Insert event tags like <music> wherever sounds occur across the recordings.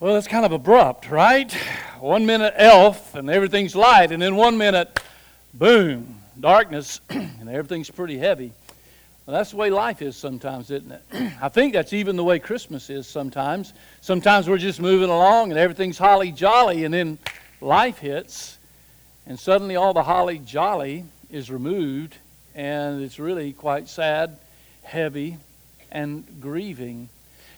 Well, that's kind of abrupt, right? One minute elf and everything's light, and then one minute, boom, darkness, <clears throat> and everything's pretty heavy. Well, that's the way life is sometimes, isn't it? <clears throat> I think that's even the way Christmas is sometimes. Sometimes we're just moving along and everything's holly jolly, and then life hits, and suddenly all the holly jolly is removed, and it's really quite sad, heavy, and grieving.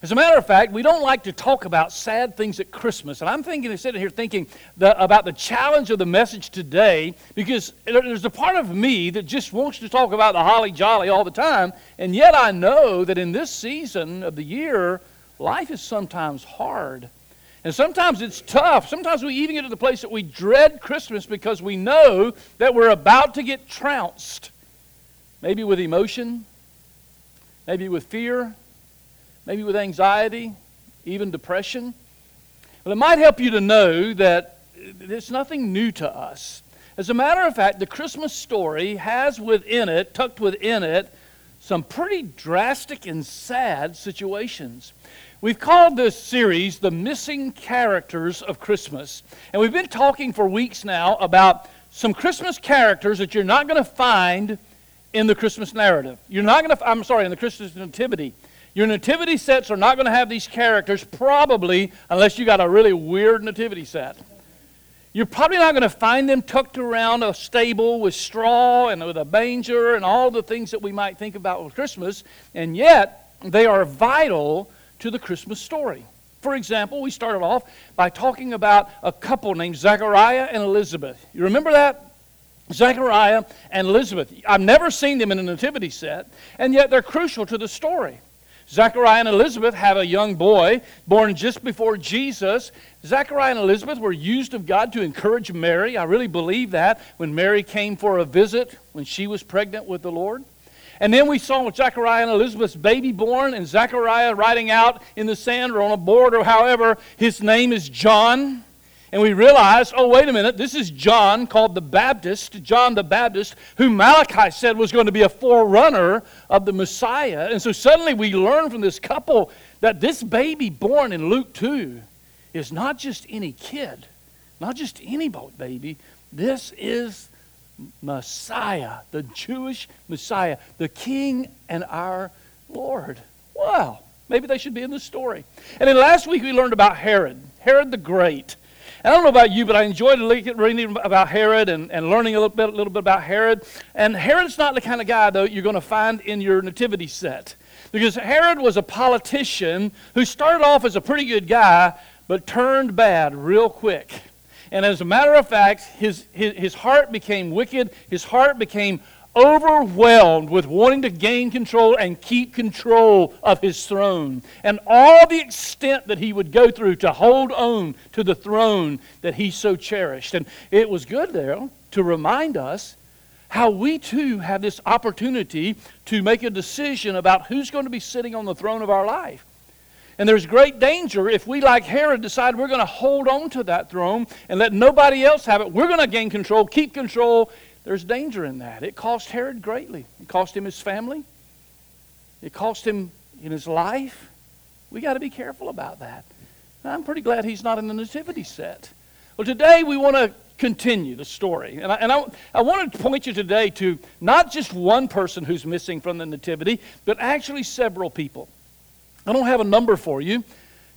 As a matter of fact, we don't like to talk about sad things at Christmas. And I'm thinking, sitting here thinking the, about the challenge of the message today because there's a part of me that just wants to talk about the holly jolly all the time. And yet I know that in this season of the year, life is sometimes hard. And sometimes it's tough. Sometimes we even get to the place that we dread Christmas because we know that we're about to get trounced. Maybe with emotion, maybe with fear, maybe with anxiety, even depression. Well, it might help you to know that there's nothing new to us. As a matter of fact, the Christmas story has within it, tucked within it, some pretty drastic and sad situations. We've called this series The Missing Characters of Christmas. And we've been talking for weeks now about some Christmas characters that you're not going to find in the Christmas narrative. You're not going to, I'm sorry, in the Christmas nativity. Your nativity sets are not going to have these characters, probably, unless you got a really weird nativity set. You're probably not going to find them tucked around a stable with straw and with a manger and all the things that we might think about with Christmas, and yet they are vital to the Christmas story. For example, we started off by talking about a couple named Zechariah and Elizabeth. You remember that? Zechariah and Elizabeth. I've never seen them in a nativity set, and yet they're crucial to the story. Zechariah and Elizabeth have a young boy born just before Jesus. Zechariah and Elizabeth were used of God to encourage Mary. I really believe that when Mary came for a visit when she was pregnant with the Lord. And then we saw Zechariah and Elizabeth's baby born, and Zechariah writing out in the sand or on a board or however, his name is John and we realize, oh, wait a minute, this is John called the Baptist, John the Baptist, who Malachi said was going to be a forerunner of the Messiah. And so suddenly we learn from this couple that this baby born in Luke 2 is not just any kid, not just any baby. This is Messiah, the Jewish Messiah, the King and our Lord. Wow, maybe they should be in the story. And then last week we learned about Herod, Herod the Great. I don't know about you, but I enjoyed reading about Herod and, and learning a little bit, a little bit about Herod. And Herod's not the kind of guy, though, you're going to find in your nativity set. Because Herod was a politician who started off as a pretty good guy, but turned bad real quick. And as a matter of fact, his, his, his heart became wicked, his heart became overwhelmed with wanting to gain control and keep control of his throne. And all the extent that he would go through to hold on to the throne that he so cherished. And it was good there to remind us how we too have this opportunity to make a decision about who's going to be sitting on the throne of our life. And there's great danger if we, like Herod, decide we're going to hold on to that throne and let nobody else have it. We're going to gain control, keep control, there's danger in that. It cost Herod greatly. It cost him his family. It cost him in his life. We got to be careful about that. I'm pretty glad he's not in the nativity set. Well, today we want to continue the story. And I, and I, I want to point you today to not just one person who's missing from the nativity, but actually several people. I don't have a number for you.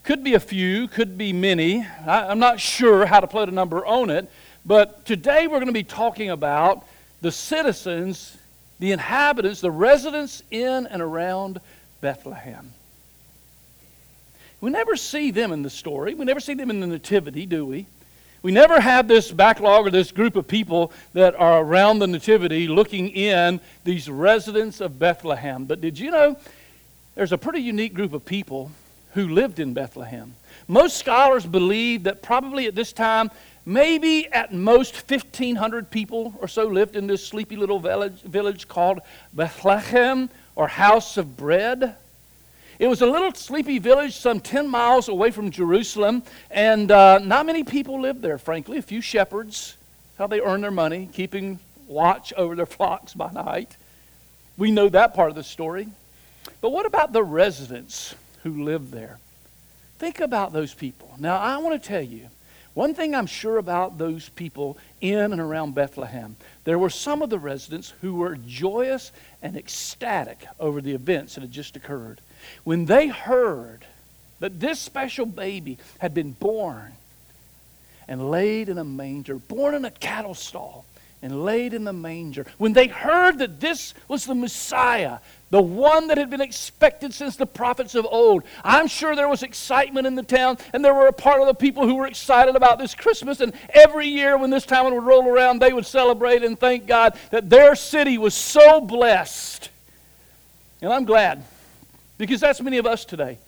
Could be a few, could be many. I, I'm not sure how to put a number on it. But today we're going to be talking about the citizens, the inhabitants, the residents in and around Bethlehem. We never see them in the story. We never see them in the Nativity, do we? We never have this backlog or this group of people that are around the Nativity looking in, these residents of Bethlehem. But did you know there's a pretty unique group of people who lived in Bethlehem? Most scholars believe that probably at this time Maybe at most 1,500 people or so lived in this sleepy little village, village called Bethlehem or House of Bread. It was a little sleepy village some 10 miles away from Jerusalem, and uh, not many people lived there, frankly. A few shepherds, how they earned their money, keeping watch over their <laughs> flocks by night. We know that part of the story. But what about the residents who lived there? Think about those people. Now, I want to tell you one thing I'm sure about those people in and around Bethlehem. There were some of the residents who were joyous and ecstatic over the events that had just occurred. When they heard that this special baby had been born and laid in a manger, born in a cattle stall, and laid in the manger. When they heard that this was the Messiah, the one that had been expected since the prophets of old, I'm sure there was excitement in the town, and there were a part of the people who were excited about this Christmas. And every year when this time would roll around, they would celebrate and thank God that their city was so blessed. And I'm glad, because that's many of us today.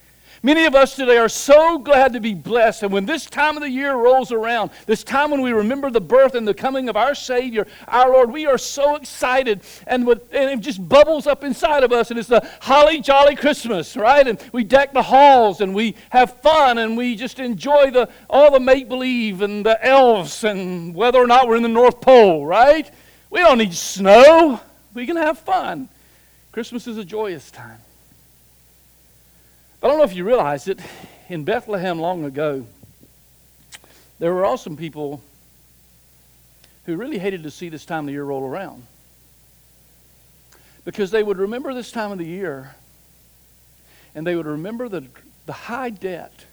Many of us today are so glad to be blessed. And when this time of the year rolls around, this time when we remember the birth and the coming of our Savior, our Lord, we are so excited and, with, and it just bubbles up inside of us. And it's the holly jolly Christmas, right? And we deck the halls and we have fun and we just enjoy the, all the make believe and the elves and whether or not we're in the North Pole, right? We don't need snow. We can have fun. Christmas is a joyous time. I don't know if you realize it, in Bethlehem long ago, there were also people who really hated to see this time of the year roll around. Because they would remember this time of the year and they would remember the, the high debt,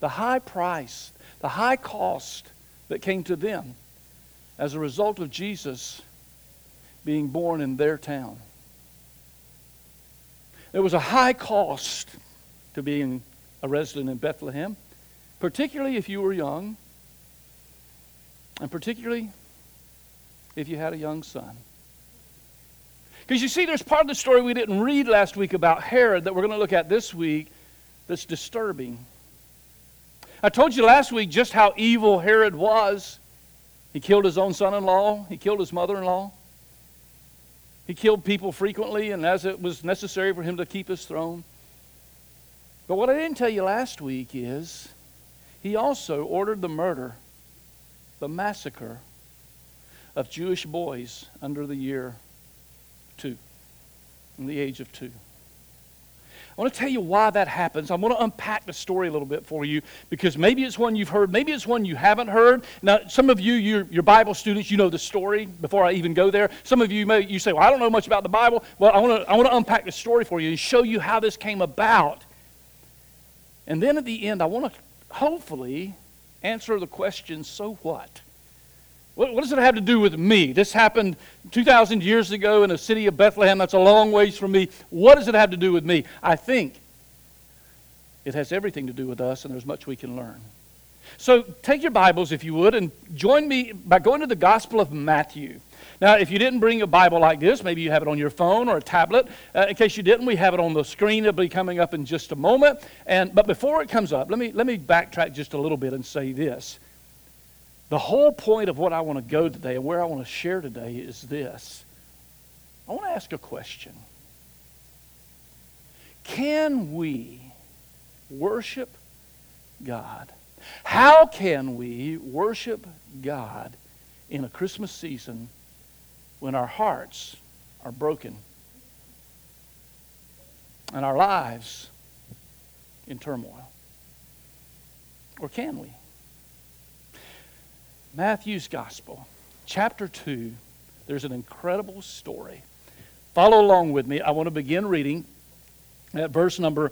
the high price, the high cost that came to them as a result of Jesus being born in their town. There was a high cost to being a resident in Bethlehem, particularly if you were young, and particularly if you had a young son. Because you see, there's part of the story we didn't read last week about Herod that we're going to look at this week that's disturbing. I told you last week just how evil Herod was. He killed his own son in law, he killed his mother in law. He killed people frequently, and as it was necessary for him to keep his throne. But what I didn't tell you last week is he also ordered the murder, the massacre of Jewish boys under the year two, in the age of two. I want to tell you why that happens. I want to unpack the story a little bit for you because maybe it's one you've heard, maybe it's one you haven't heard. Now, some of you, you're, you're Bible students, you know the story before I even go there. Some of you may you say, "Well, I don't know much about the Bible." Well, I want to I want to unpack the story for you and show you how this came about. And then at the end, I want to hopefully answer the question so what? what? Does it have to do with me? This happened 2,000 years ago in a city of Bethlehem. That's a long ways from me. What does it have to do with me? I think it has everything to do with us, and there's much we can learn. So take your Bibles, if you would, and join me by going to the Gospel of Matthew. Now, if you didn't bring a Bible like this, maybe you have it on your phone or a tablet. Uh, in case you didn't, we have it on the screen. It'll be coming up in just a moment. And, but before it comes up, let me, let me backtrack just a little bit and say this. The whole point of what I want to go today and where I want to share today is this. I want to ask a question. Can we worship God? How can we worship God in a Christmas season when our hearts are broken and our lives in turmoil? Or can we? Matthew's Gospel, chapter 2, there's an incredible story. Follow along with me. I want to begin reading at verse number,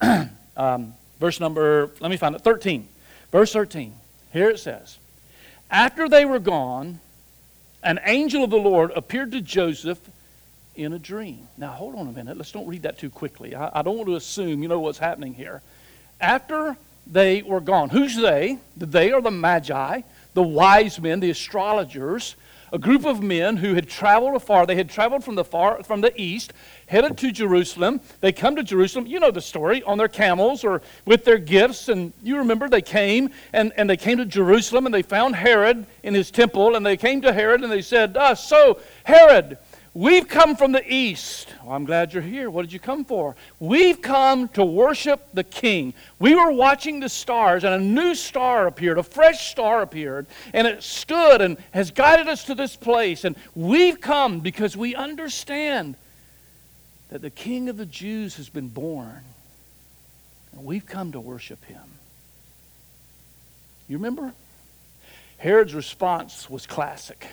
<clears throat> um, verse number, let me find it, 13. Verse 13. Here it says, After they were gone, an angel of the Lord appeared to Joseph in a dream. Now, hold on a minute. Let's don't read that too quickly. I, I don't want to assume you know what's happening here. After they were gone, who's they? They are the Magi, the wise men, the astrologers a group of men who had traveled afar. They had traveled from the far from the east, headed to Jerusalem. They come to Jerusalem, you know the story, on their camels or with their gifts. And you remember they came and, and they came to Jerusalem and they found Herod in his temple. And they came to Herod and they said, ah, So, Herod, We've come from the east. Well, I'm glad you're here. What did you come for? We've come to worship the king. We were watching the stars, and a new star appeared, a fresh star appeared, and it stood and has guided us to this place. And we've come because we understand that the king of the Jews has been born. And we've come to worship him. You remember? Herod's response was classic.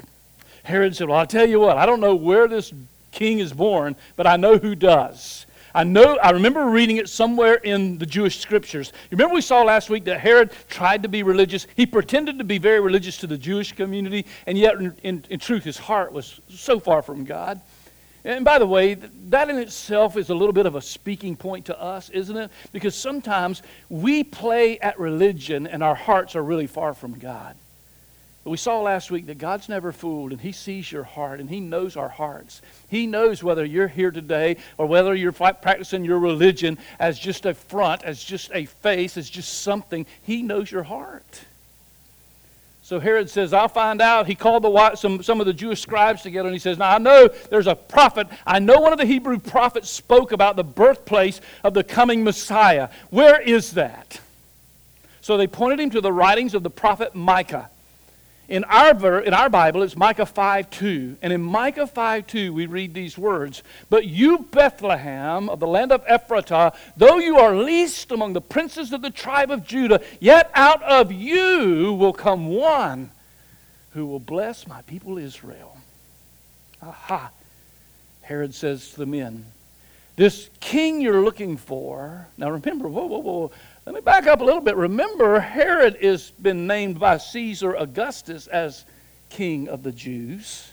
Herod said, Well, I'll tell you what, I don't know where this king is born, but I know who does. I know, I remember reading it somewhere in the Jewish scriptures. You remember we saw last week that Herod tried to be religious. He pretended to be very religious to the Jewish community, and yet, in, in, in truth, his heart was so far from God. And by the way, that in itself is a little bit of a speaking point to us, isn't it? Because sometimes we play at religion and our hearts are really far from God. But we saw last week that God's never fooled, and He sees your heart, and He knows our hearts. He knows whether you're here today or whether you're practicing your religion as just a front, as just a face, as just something. He knows your heart. So Herod says, I'll find out. He called the, some, some of the Jewish scribes together and he says, Now I know there's a prophet. I know one of the Hebrew prophets spoke about the birthplace of the coming Messiah. Where is that? So they pointed him to the writings of the prophet Micah. In our, in our Bible, it's Micah 5 2. And in Micah 5 2, we read these words But you, Bethlehem, of the land of Ephratah, though you are least among the princes of the tribe of Judah, yet out of you will come one who will bless my people Israel. Aha. Herod says to the men, This king you're looking for, now remember, whoa, whoa, whoa, let me back up a little bit. Remember, Herod has been named by Caesar Augustus as king of the Jews.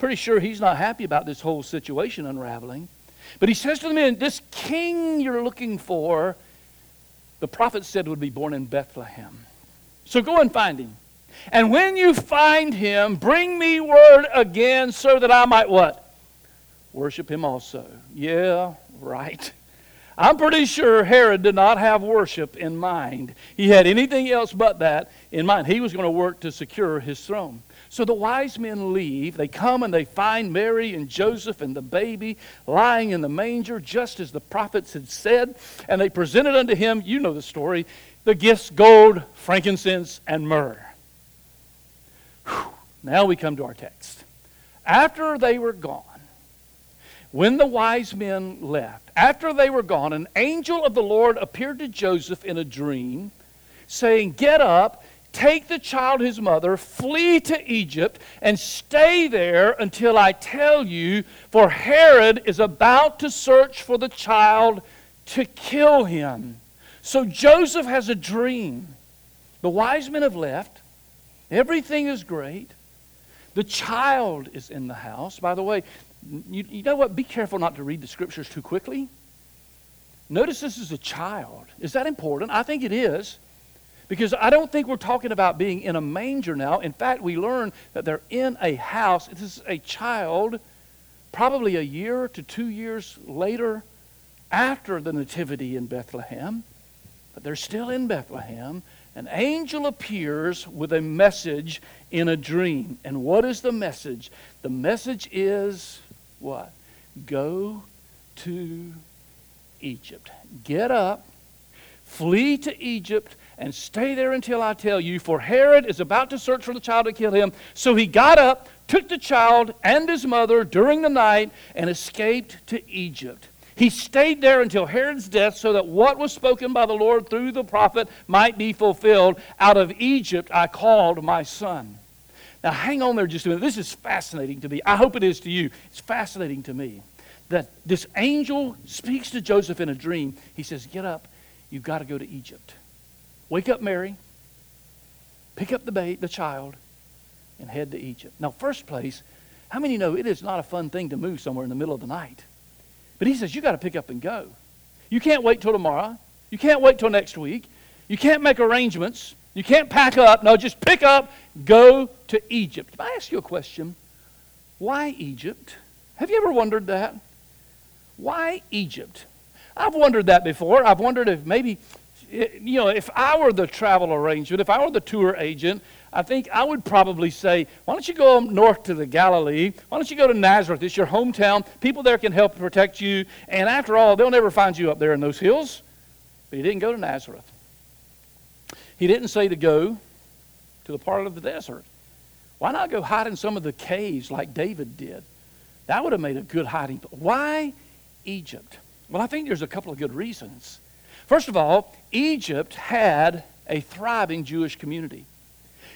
Pretty sure he's not happy about this whole situation unraveling. But he says to the men, This king you're looking for, the prophet said would be born in Bethlehem. So go and find him. And when you find him, bring me word again so that I might what? Worship him also. Yeah, right. <laughs> I'm pretty sure Herod did not have worship in mind. He had anything else but that in mind. He was going to work to secure his throne. So the wise men leave. They come and they find Mary and Joseph and the baby lying in the manger, just as the prophets had said. And they presented unto him, you know the story, the gifts gold, frankincense, and myrrh. Whew. Now we come to our text. After they were gone, when the wise men left, after they were gone, an angel of the Lord appeared to Joseph in a dream, saying, Get up, take the child, his mother, flee to Egypt, and stay there until I tell you, for Herod is about to search for the child to kill him. So Joseph has a dream. The wise men have left. Everything is great. The child is in the house. By the way, you, you know what? Be careful not to read the scriptures too quickly. Notice this is a child. Is that important? I think it is. Because I don't think we're talking about being in a manger now. In fact, we learn that they're in a house. This is a child, probably a year to two years later after the Nativity in Bethlehem. But they're still in Bethlehem. An angel appears with a message in a dream. And what is the message? The message is what? Go to Egypt. Get up, flee to Egypt, and stay there until I tell you, for Herod is about to search for the child to kill him. So he got up, took the child and his mother during the night, and escaped to Egypt. He stayed there until Herod's death so that what was spoken by the Lord through the prophet might be fulfilled. Out of Egypt I called my son. Now, hang on there just a minute. This is fascinating to me. I hope it is to you. It's fascinating to me that this angel speaks to Joseph in a dream. He says, Get up. You've got to go to Egypt. Wake up, Mary. Pick up the, baby, the child and head to Egypt. Now, first place, how many know it is not a fun thing to move somewhere in the middle of the night? But he says, You got to pick up and go. You can't wait till tomorrow. You can't wait till next week. You can't make arrangements. You can't pack up. No, just pick up, go to Egypt. Can I ask you a question? Why Egypt? Have you ever wondered that? Why Egypt? I've wondered that before. I've wondered if maybe, eh, you know, if I were the travel arrangement, if I were the tour agent, I think I would probably say, why don't you go north to the Galilee? Why don't you go to Nazareth? It's your hometown. People there can help protect you. And after all, they'll never find you up there in those hills. But he didn't go to Nazareth. He didn't say to go to the part of the desert. Why not go hide in some of the caves like David did? That would have made a good hiding. Place. Why Egypt? Well, I think there's a couple of good reasons. First of all, Egypt had a thriving Jewish community.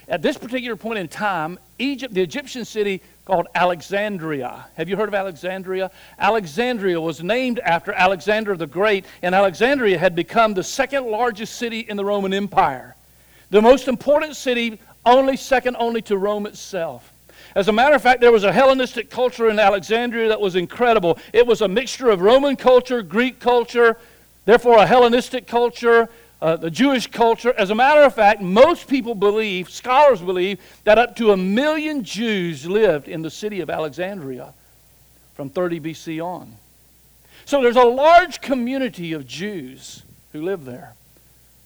At this particular point in time, Egypt, the Egyptian city called Alexandria. Have you heard of Alexandria? Alexandria was named after Alexander the Great, and Alexandria had become the second largest city in the Roman Empire. The most important city, only second only to Rome itself. As a matter of fact, there was a Hellenistic culture in Alexandria that was incredible. It was a mixture of Roman culture, Greek culture, therefore a Hellenistic culture, uh, the Jewish culture. As a matter of fact, most people believe, scholars believe, that up to a million Jews lived in the city of Alexandria from 30 BC on. So there's a large community of Jews who live there.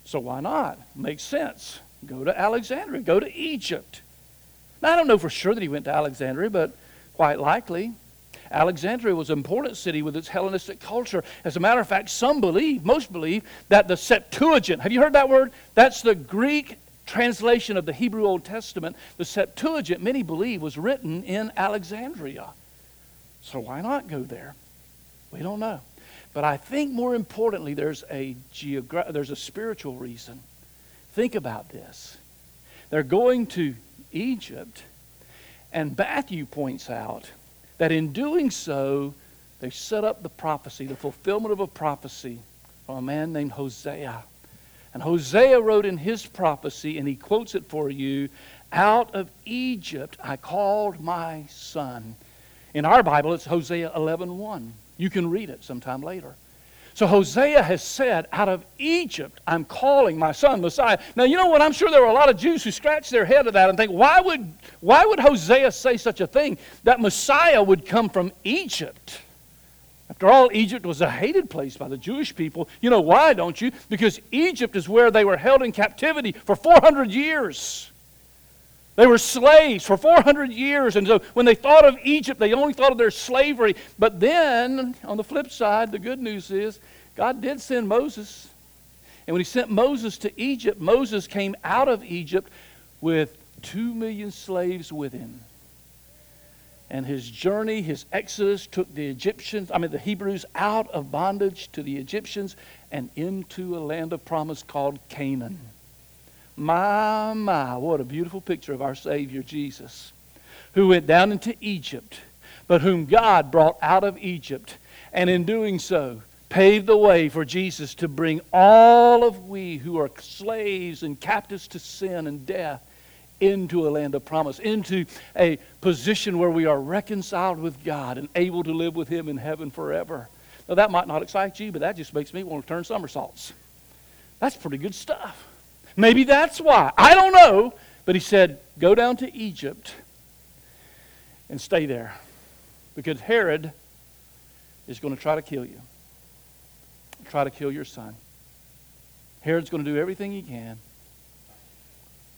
So why not? Makes sense. Go to Alexandria, go to Egypt. Now, I don't know for sure that he went to Alexandria, but quite likely. Alexandria was an important city with its Hellenistic culture. As a matter of fact, some believe, most believe, that the Septuagint, have you heard that word? That's the Greek translation of the Hebrew Old Testament. The Septuagint, many believe, was written in Alexandria. So why not go there? We don't know. But I think more importantly, there's a, geogra- there's a spiritual reason. Think about this. They're going to Egypt, and Matthew points out that in doing so, they set up the prophecy, the fulfillment of a prophecy from a man named Hosea. And Hosea wrote in his prophecy, and he quotes it for you Out of Egypt I called my son. In our Bible, it's Hosea 11 1. You can read it sometime later. So Hosea has said, Out of Egypt, I'm calling my son Messiah. Now, you know what? I'm sure there were a lot of Jews who scratched their head at that and think, why would, why would Hosea say such a thing? That Messiah would come from Egypt. After all, Egypt was a hated place by the Jewish people. You know why, don't you? Because Egypt is where they were held in captivity for 400 years. They were slaves for 400 years. And so when they thought of Egypt, they only thought of their slavery. But then, on the flip side, the good news is God did send Moses. And when he sent Moses to Egypt, Moses came out of Egypt with two million slaves with him. And his journey, his exodus, took the Egyptians, I mean the Hebrews, out of bondage to the Egyptians and into a land of promise called Canaan. My, my, what a beautiful picture of our Savior Jesus, who went down into Egypt, but whom God brought out of Egypt, and in doing so, paved the way for Jesus to bring all of we who are slaves and captives to sin and death into a land of promise, into a position where we are reconciled with God and able to live with Him in heaven forever. Now, that might not excite you, but that just makes me want to turn somersaults. That's pretty good stuff. Maybe that's why. I don't know. But he said, Go down to Egypt and stay there because Herod is going to try to kill you, try to kill your son. Herod's going to do everything he can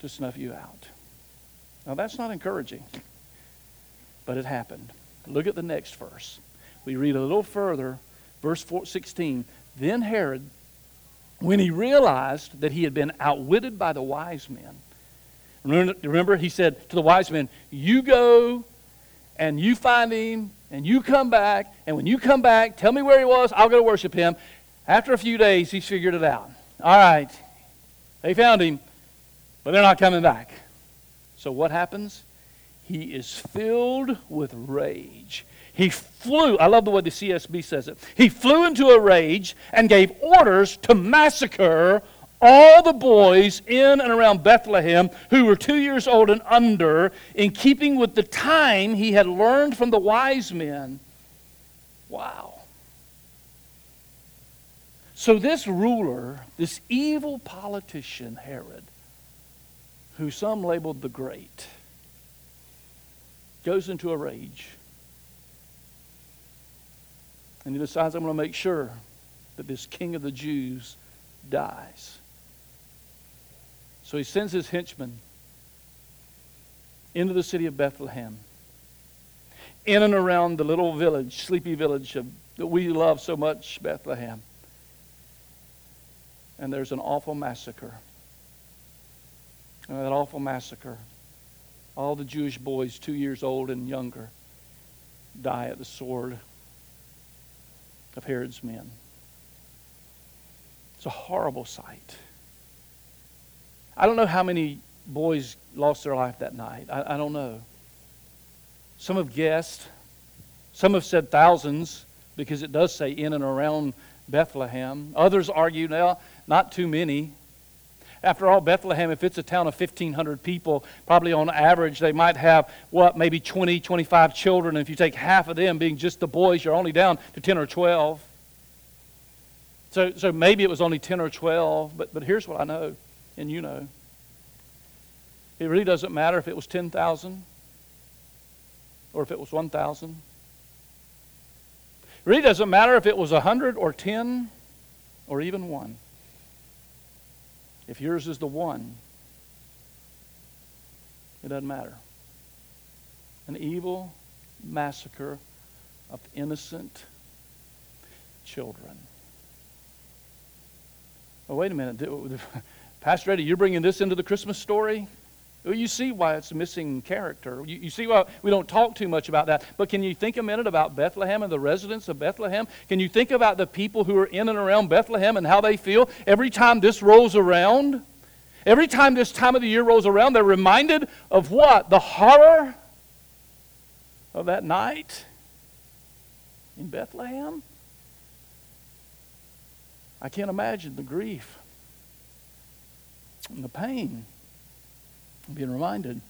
to snuff you out. Now, that's not encouraging, but it happened. Look at the next verse. We read a little further, verse 16. Then Herod when he realized that he had been outwitted by the wise men. Remember, he said to the wise men, You go and you find him and you come back, and when you come back, tell me where he was, I'll go worship him. After a few days, he's figured it out. All right, they found him, but they're not coming back. So what happens? He is filled with rage. He flew, I love the way the CSB says it. He flew into a rage and gave orders to massacre all the boys in and around Bethlehem who were two years old and under, in keeping with the time he had learned from the wise men. Wow. So, this ruler, this evil politician, Herod, who some labeled the Great, goes into a rage and he decides, I'm going to make sure that this king of the Jews dies. So he sends his henchmen into the city of Bethlehem, in and around the little village, sleepy village of, that we love so much, Bethlehem. And there's an awful massacre. And that awful massacre, all the Jewish boys, two years old and younger, die at the sword of Herod's men. It's a horrible sight. I don't know how many boys lost their life that night. I, I don't know. Some have guessed. Some have said thousands because it does say in and around Bethlehem. Others argue now, not too many. After all, Bethlehem, if it's a town of 1,500 people, probably on average they might have, what, maybe 20, 25 children. And if you take half of them being just the boys, you're only down to 10 or 12. So, so maybe it was only 10 or 12, but, but here's what I know, and you know. It really doesn't matter if it was 10,000 or if it was 1,000. It really doesn't matter if it was 100 or 10 or even 1. If yours is the one, it doesn't matter. An evil massacre of innocent children. Oh, wait a minute. <laughs> Pastor Eddie, you're bringing this into the Christmas story? You see why it's a missing character. You, you, see why we don't talk too much about that. But can you think a minute about Bethlehem and the residents of Bethlehem? Can you think about the people who are in and around Bethlehem and how they feel every time this rolls around? Every time this time of the year rolls around, they're reminded of what? The horror of that night in Bethlehem? I can't imagine the grief and the pain being reminded.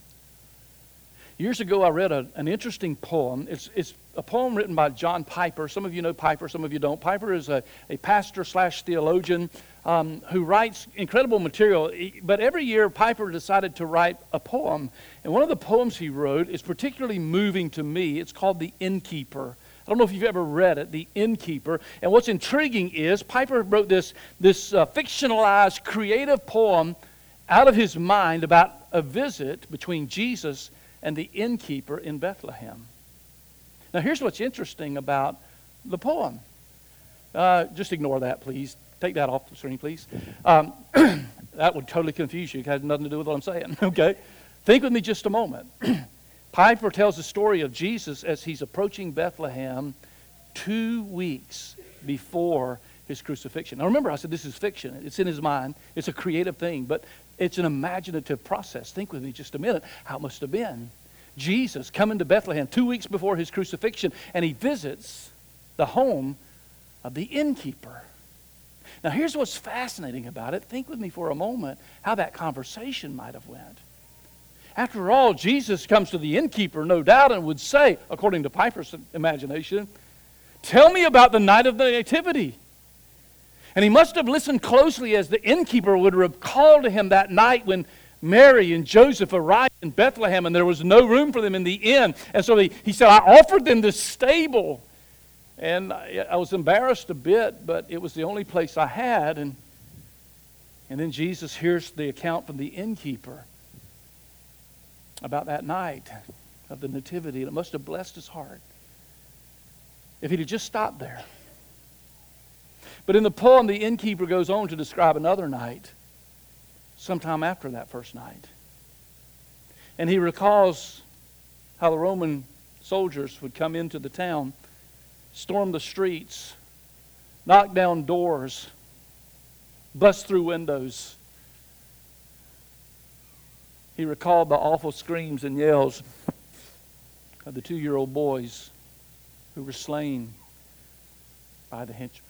Years ago, I read a, an interesting poem. It's, it's a poem written by John Piper. Some of you know Piper, some of you don't. Piper is a, a pastor slash theologian um, who writes incredible material. But every year, Piper decided to write a poem. And one of the poems he wrote is particularly moving to me. It's called The Innkeeper. I don't know if you've ever read it, The Innkeeper. And what's intriguing is Piper wrote this, this uh, fictionalized, creative poem out of his mind about a visit between Jesus and the innkeeper in Bethlehem. Now, here's what's interesting about the poem. Uh, just ignore that, please. Take that off the screen, please. Um, <clears throat> that would totally confuse you. It has nothing to do with what I'm saying, <laughs> okay? Think with me just a moment. <clears throat> Piper tells the story of Jesus as he's approaching Bethlehem two weeks before his crucifixion. Now remember, I said this is fiction. It's in his mind. It's a creative thing, but it's an imaginative process. Think with me just a minute how it must have been. Jesus coming to Bethlehem two weeks before his crucifixion, and he visits the home of the innkeeper. Now here's what's fascinating about it. Think with me for a moment how that conversation might have went. After all, Jesus comes to the innkeeper, no doubt, and would say, according to Piper's imagination, Tell me about the night of the Nativity. And he must have listened closely as the innkeeper would recall to him that night when Mary and Joseph arrived in Bethlehem and there was no room for them in the inn. And so he, he said, I offered them the stable. And I, I was embarrassed a bit, but it was the only place I had. And, and then Jesus hears the account from the innkeeper about that night of the Nativity. And it must have blessed his heart if he'd have just stopped there. But in the poem, the innkeeper goes on to describe another night, sometime after that first night. And he recalls how the Roman soldiers would come into the town, storm the streets, knock down doors, bust through windows. He recalled the awful screams and yells of the two year old boys who were slain by the henchmen.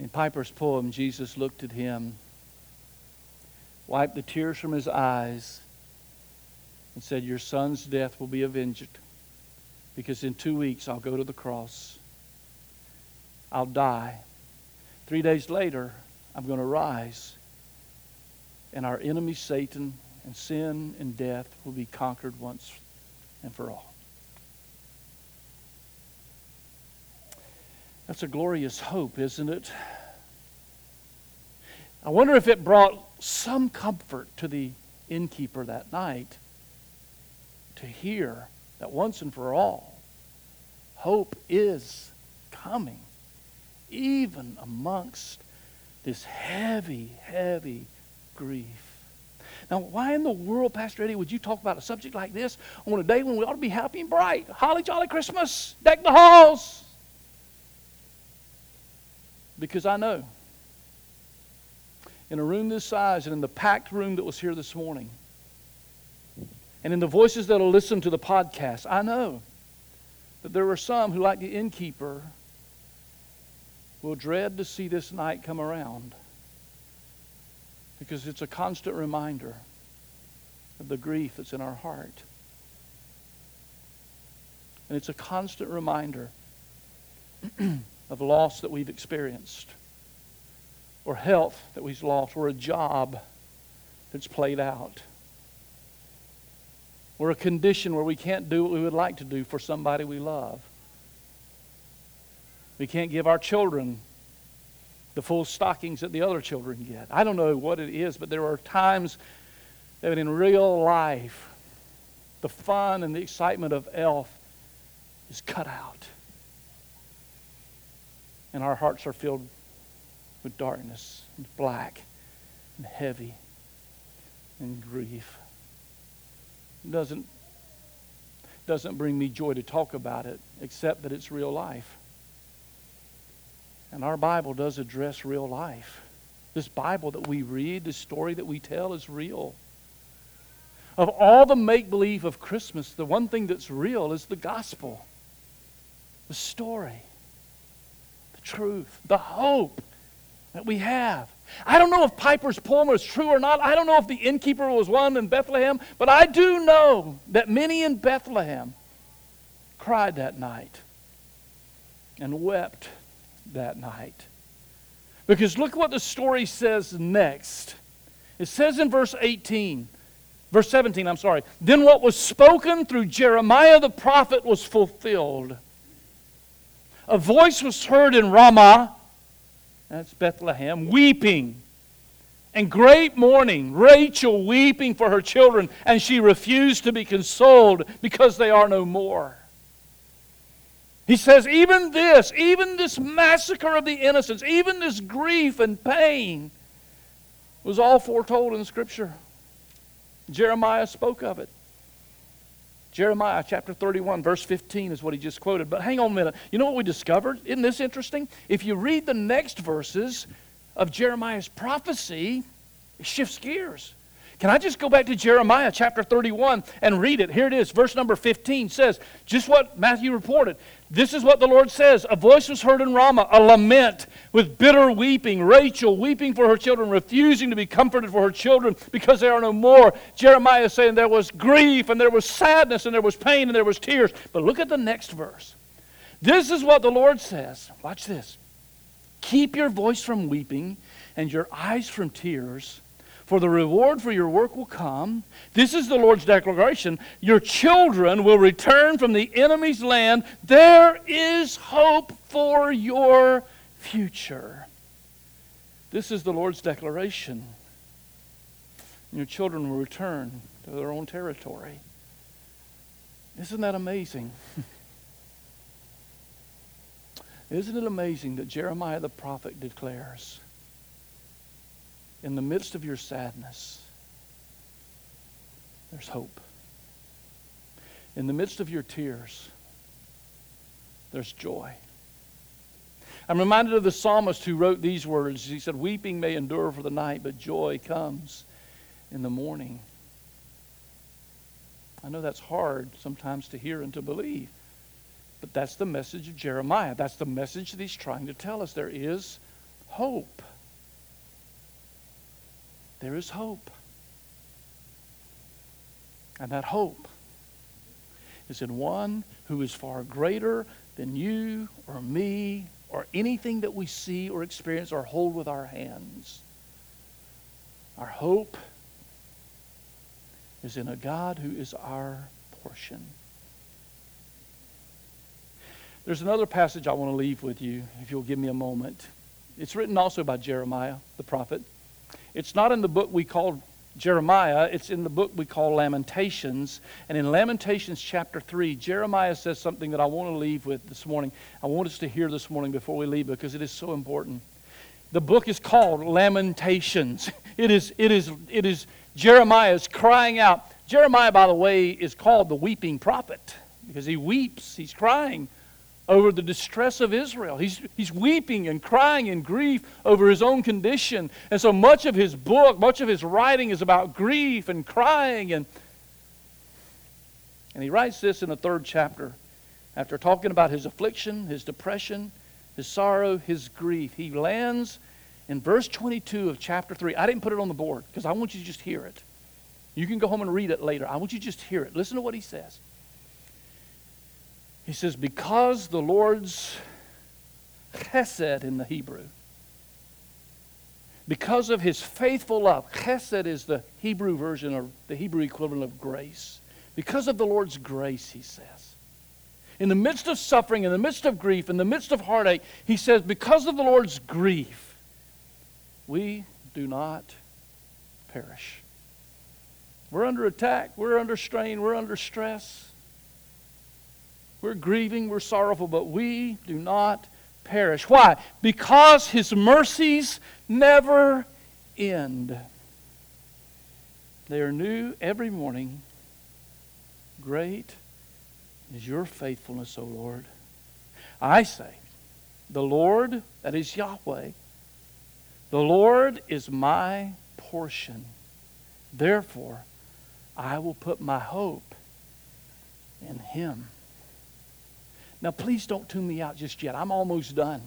In Piper's poem, Jesus looked at him, wiped the tears from his eyes, and said, Your son's death will be avenged because in two weeks I'll go to the cross. I'll die. Three days later, I'm going to rise, and our enemy, Satan, and sin and death will be conquered once and for all. That's a glorious hope, isn't it? I wonder if it brought some comfort to the innkeeper that night to hear that once and for all, hope is coming, even amongst this heavy, heavy grief. Now, why in the world, Pastor Eddie, would you talk about a subject like this on a day when we ought to be happy and bright? Holly jolly Christmas, deck the halls. Because I know in a room this size and in the packed room that was here this morning, and in the voices that'll listen to the podcast, I know that there are some who, like the innkeeper, will dread to see this night come around because it's a constant reminder of the grief that's in our heart. And it's a constant reminder <clears throat> of loss that we've experienced, or health that we've lost, or a job that's played out, or a condition where we can't do what we would like to do for somebody we love. We can't give our children the full stockings that the other children get. I don't know what it is, but there are times that in real life, the fun and the excitement of elf is cut out. And our hearts are filled with darkness and black and heavy and grief. It doesn't, doesn't bring me joy to talk about it, except that it's real life. And our Bible does address real life. This Bible that we read, this story that we tell is real. Of all the make believe of Christmas, the one thing that's real is the gospel, the story, truth, the hope that we have. I don't know if Piper's poem was true or not. I don't know if the innkeeper was one in Bethlehem, but I do know that many in Bethlehem cried that night and wept that night. Because look what the story says next. It says in verse 18, verse 17, I'm sorry. Then what was spoken through Jeremiah the prophet was fulfilled. A voice was heard in Ramah, that's Bethlehem, weeping and great mourning, Rachel weeping for her children, and she refused to be consoled because they are no more. He says, even this, even this massacre of the innocents, even this grief and pain was all foretold in Scripture. Jeremiah spoke of it. Jeremiah chapter 31, verse 15 is what he just quoted. But hang on a minute. You know what we discovered? Isn't this interesting? If you read the next verses of Jeremiah's prophecy, it shifts gears. Can I just go back to Jeremiah chapter 31 and read it? Here it is. Verse number 15 says, just what Matthew reported. This is what the Lord says A voice was heard in Ramah, a lament with bitter weeping. Rachel weeping for her children, refusing to be comforted for her children because they are no more. Jeremiah saying there was grief and there was sadness and there was pain and there was tears. But look at the next verse. This is what the Lord says. Watch this. Keep your voice from weeping and your eyes from tears for the reward for your work will come. This is the Lord's declaration. Your children will return from the enemy's land. There is hope for your future. This is the Lord's declaration. Your children will return to their own territory. Isn't that amazing? <laughs> Isn't it amazing that Jeremiah the prophet declares? In the midst of your sadness, there's hope. In the midst of your tears, there's joy. I'm reminded of the psalmist who wrote these words. He said, Weeping may endure for the night, but joy comes in the morning. I know that's hard sometimes to hear and to believe, but that's the message of Jeremiah. That's the message that he's trying to tell us. There is hope there is hope. And that hope is in one who is far greater than you or me or anything that we see or experience or hold with our hands. Our hope is in a God who is our portion. There's another passage I want to leave with you, if you'll give me a moment. It's written also by Jeremiah, the prophet. It's not in the book we call Jeremiah, it's in the book we call Lamentations. And in Lamentations chapter 3, Jeremiah says something that I want to leave with this morning. I want us to hear this morning before we leave because it is so important. The book is called Lamentations. <laughs> It is, it is, it is Jeremiah's crying out. Jeremiah, by the way, is called the weeping prophet because he weeps, he's crying over the distress of Israel. He's, he's weeping and crying in grief over his own condition. And so much of his book, much of his writing is about grief and crying. And, and he writes this in the third chapter. After talking about his affliction, his depression, his sorrow, his grief, he lands in verse 22 of chapter 3. I didn't put it on the board because I want you to just hear it. You can go home and read it later. I want you to just hear it. Listen to what he says. He says, Because the Lord's chesed in the Hebrew, because of his faithful love, chesed is the Hebrew version of the Hebrew equivalent of grace. Because of the Lord's grace, he says. In the midst of suffering, in the midst of grief, in the midst of heartache, he says, Because of the Lord's grief, we do not perish. We're under attack, we're under strain, we're under stress. We're grieving, we're sorrowful, but we do not perish. Why? Because his mercies never end. They are new every morning. Great is your faithfulness, O Lord. I say, the Lord, that is Yahweh, the Lord is my portion. Therefore, I will put my hope in him. Now, please don't tune me out just yet. I'm almost done.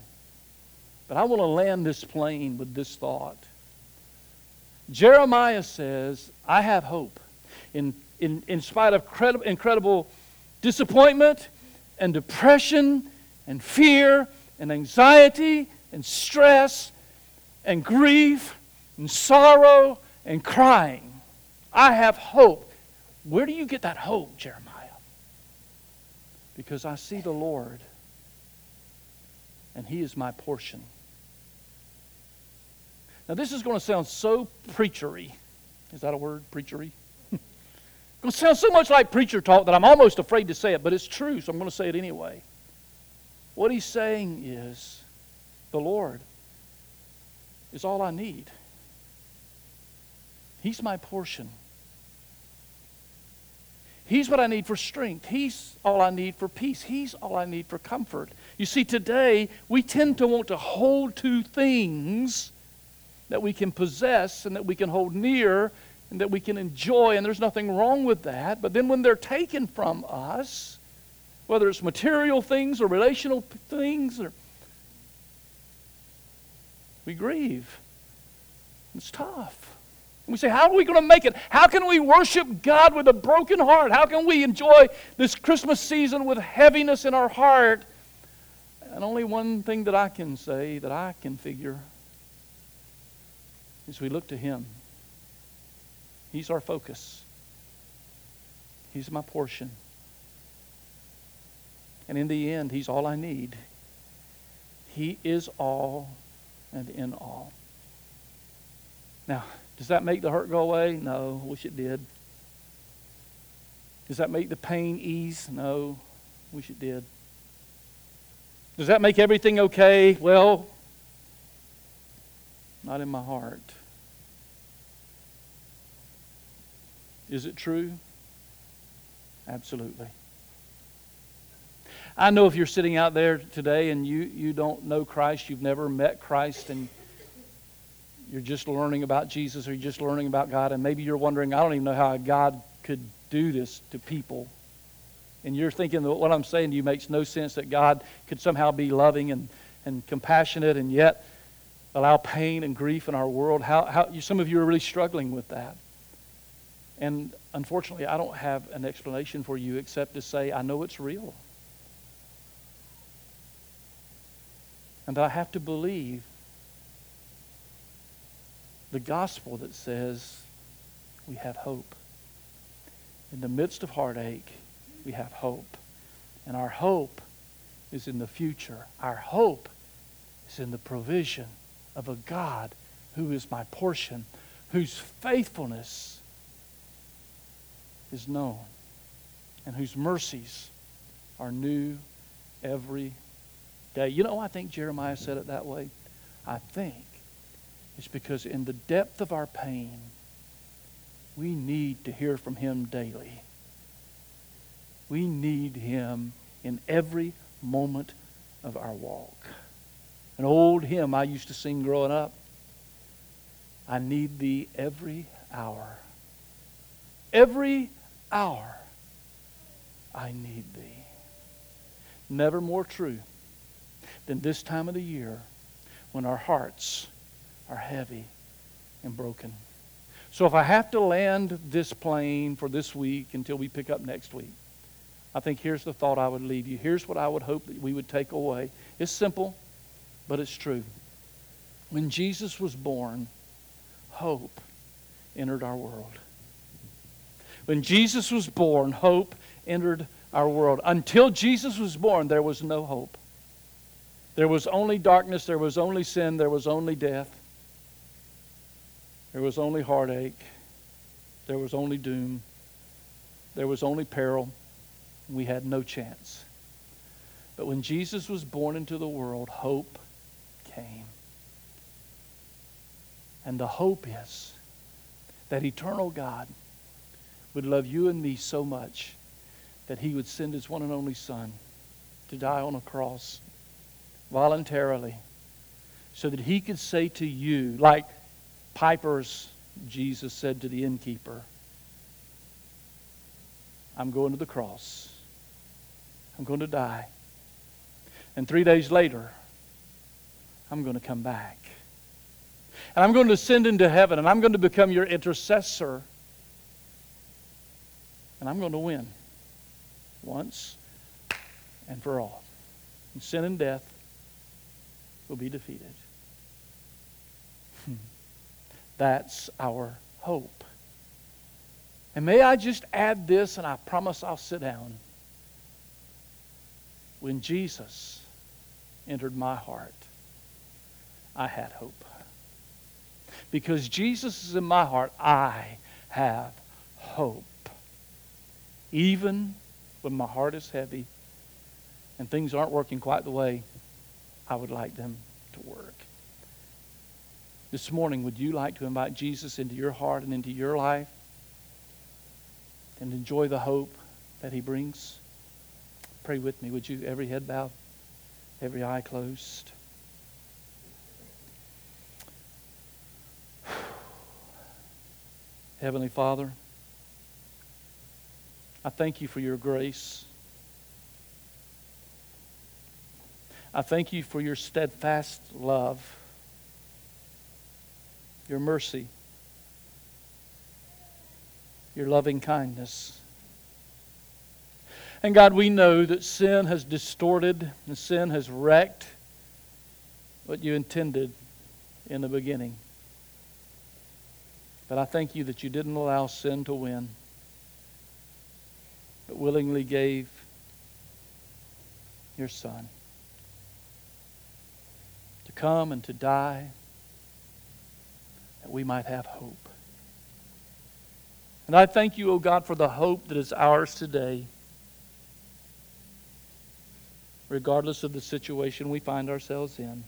But I want to land this plane with this thought. Jeremiah says, I have hope. In, in, in spite of credible, incredible disappointment and depression and fear and anxiety and stress and grief and sorrow and crying, I have hope. Where do you get that hope, Jeremiah? Because I see the Lord and He is my portion. Now, this is going to sound so preachery. Is that a word, preachery? it's going to sound so much like preacher talk that I'm almost afraid to say it, but it's true, so I'm going to say it anyway. What he's saying is the Lord is all I need. He's my portion. He's what I need for strength. He's all I need for peace. He's all I need for comfort. You see, today we tend to want to hold to things that we can possess and that we can hold near and that we can enjoy, and there's nothing wrong with that. But then when they're taken from us, whether it's material things or relational things, or we grieve. It's tough. We say, How are we going to make it? How can we worship God with a broken heart? How can we enjoy this Christmas season with heaviness in our heart? And only one thing that I can say, that I can figure, is we look to Him. He's our focus, He's my portion. And in the end, He's all I need. He is all and in all. Now, does that make the hurt go away? No, wish it did. Does that make the pain ease? No, wish it did. Does that make everything okay? Well, not in my heart. Is it true? Absolutely. I know if you're sitting out there today and you, you don't know Christ, you've never met Christ, and you're just learning about Jesus or you're just learning about God, and maybe you're wondering, I don't even know how God could do this to people. And you're thinking that what I'm saying to you makes no sense that God could somehow be loving and, and compassionate and yet allow pain and grief in our world. How, how, some of you are really struggling with that. And unfortunately, I don't have an explanation for you except to say, I know it's real. And I have to believe the gospel that says we have hope. In the midst of heartache, we have hope. And our hope is in the future. Our hope is in the provision of a God who is my portion, whose faithfulness is known, and whose mercies are new every day. You know, I think Jeremiah said it that way. I think is because in the depth of our pain, we need to hear from Him daily. We need Him in every moment of our walk. An old hymn I used to sing growing up. I need thee every hour. Every hour I need thee. Never more true than this time of the year when our hearts are heavy and broken. So if I have to land this plane for this week until we pick up next week, I think here's the thought I would leave you. Here's what I would hope that we would take away. It's simple, but it's true. When Jesus was born, hope entered our world. When Jesus was born, hope entered our world. Until Jesus was born, there was no hope. There was only darkness, there was only sin, there was only death, there was only heartache, there was only doom, there was only peril. We had no chance. But when Jesus was born into the world, hope came. And the hope is that eternal God would love you and me so much that he would send his one and only Son to die on a cross voluntarily so that he could say to you, like Piper's Jesus said to the innkeeper, I'm going to the cross. I'm going to die. And three days later, I'm going to come back. And I'm going to ascend into heaven, and I'm going to become your intercessor. And I'm going to win once and for all. And sin and death will be defeated. Hmm. That's our hope. And may I just add this, and I promise I'll sit down. When Jesus entered my heart, I had hope. Because Jesus is in my heart, I have hope. Even when my heart is heavy and things aren't working quite the way I would like them to work. This morning, would you like to invite Jesus into your heart and into your life and enjoy the hope that he brings? Pray with me, would you? Every head bowed, every eye closed. <sighs> Heavenly Father, I thank you for your grace. I thank you for your steadfast love, your mercy, your loving kindness. And God, we know that sin has distorted and sin has wrecked what you intended in the beginning. But I thank you that you didn't allow sin to win, but willingly gave your Son to come and to die that we might have hope. And I thank you, O oh God, for the hope that is ours today, regardless of the situation we find ourselves in.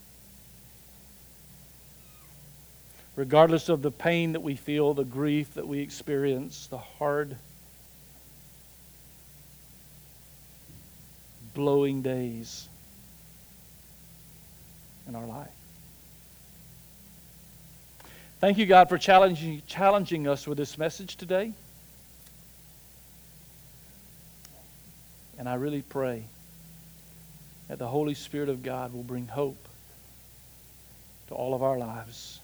Regardless of the pain that we feel, the grief that we experience, the hard, blowing days in our life. Thank you, God, for challenging, challenging us with this message today. And I really pray that the Holy Spirit of God will bring hope to all of our lives.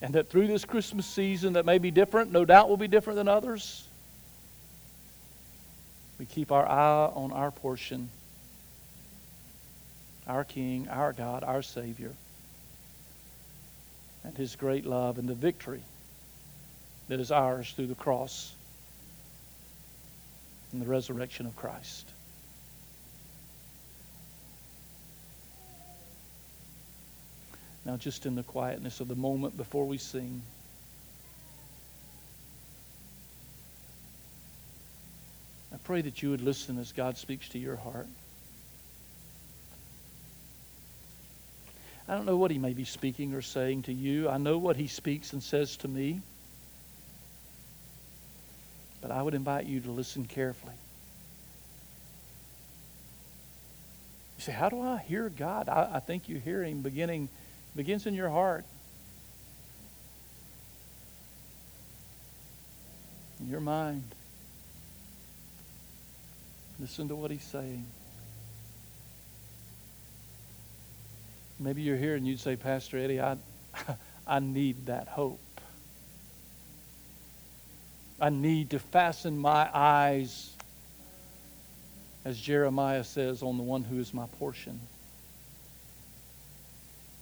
And that through this Christmas season that may be different, no doubt will be different than others, we keep our eye on our portion our King, our God, our Savior, and His great love and the victory that is ours through the cross and the resurrection of Christ. Now, just in the quietness of the moment before we sing, I pray that you would listen as God speaks to your heart. I don't know what he may be speaking or saying to you. I know what he speaks and says to me. But I would invite you to listen carefully. You say, How do I hear God? I, I think you hear Him beginning, begins in your heart. In your mind. Listen to what He's saying. Maybe you're here and you'd say, Pastor Eddie, I, <laughs> I need that hope. I need to fasten my eyes, as Jeremiah says, on the one who is my portion.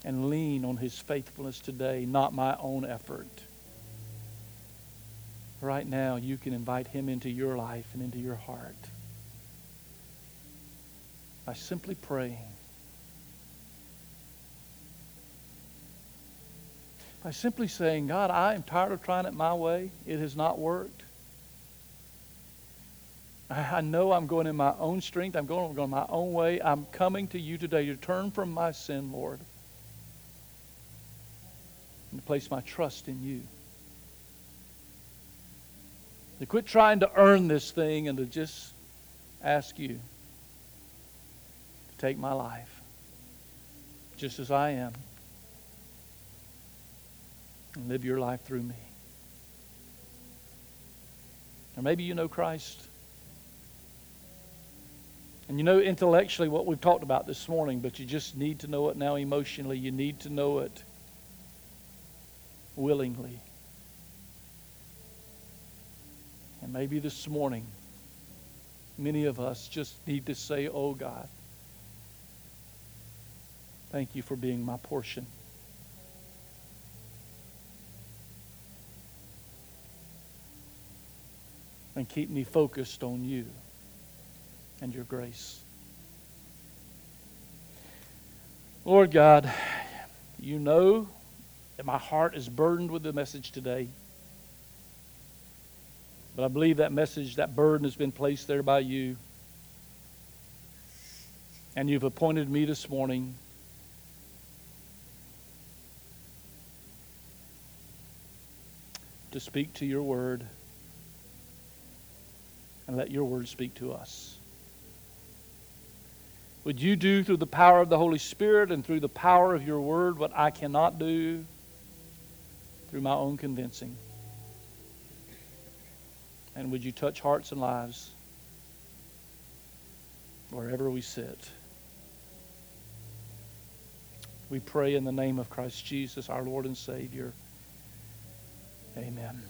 And lean on his faithfulness today, not my own effort. Right now, you can invite him into your life and into your heart by simply praying. By simply saying, God, I am tired of trying it my way. It has not worked. I know I'm going in my own strength. I'm going, going my own way. I'm coming to you today to turn from my sin, Lord, and to place my trust in you. To quit trying to earn this thing and to just ask you to take my life just as I am and live your life through me. Or maybe you know Christ. And you know intellectually what we've talked about this morning, but you just need to know it now emotionally. You need to know it willingly. And maybe this morning, many of us just need to say, Oh God, thank you for being my portion. And keep me focused on you and your grace. Lord God, you know that my heart is burdened with the message today. But I believe that message, that burden has been placed there by you. And you've appointed me this morning to speak to your word and let your word speak to us. Would you do through the power of the Holy Spirit and through the power of your word what I cannot do through my own convincing? And would you touch hearts and lives wherever we sit? We pray in the name of Christ Jesus, our Lord and Savior. Amen.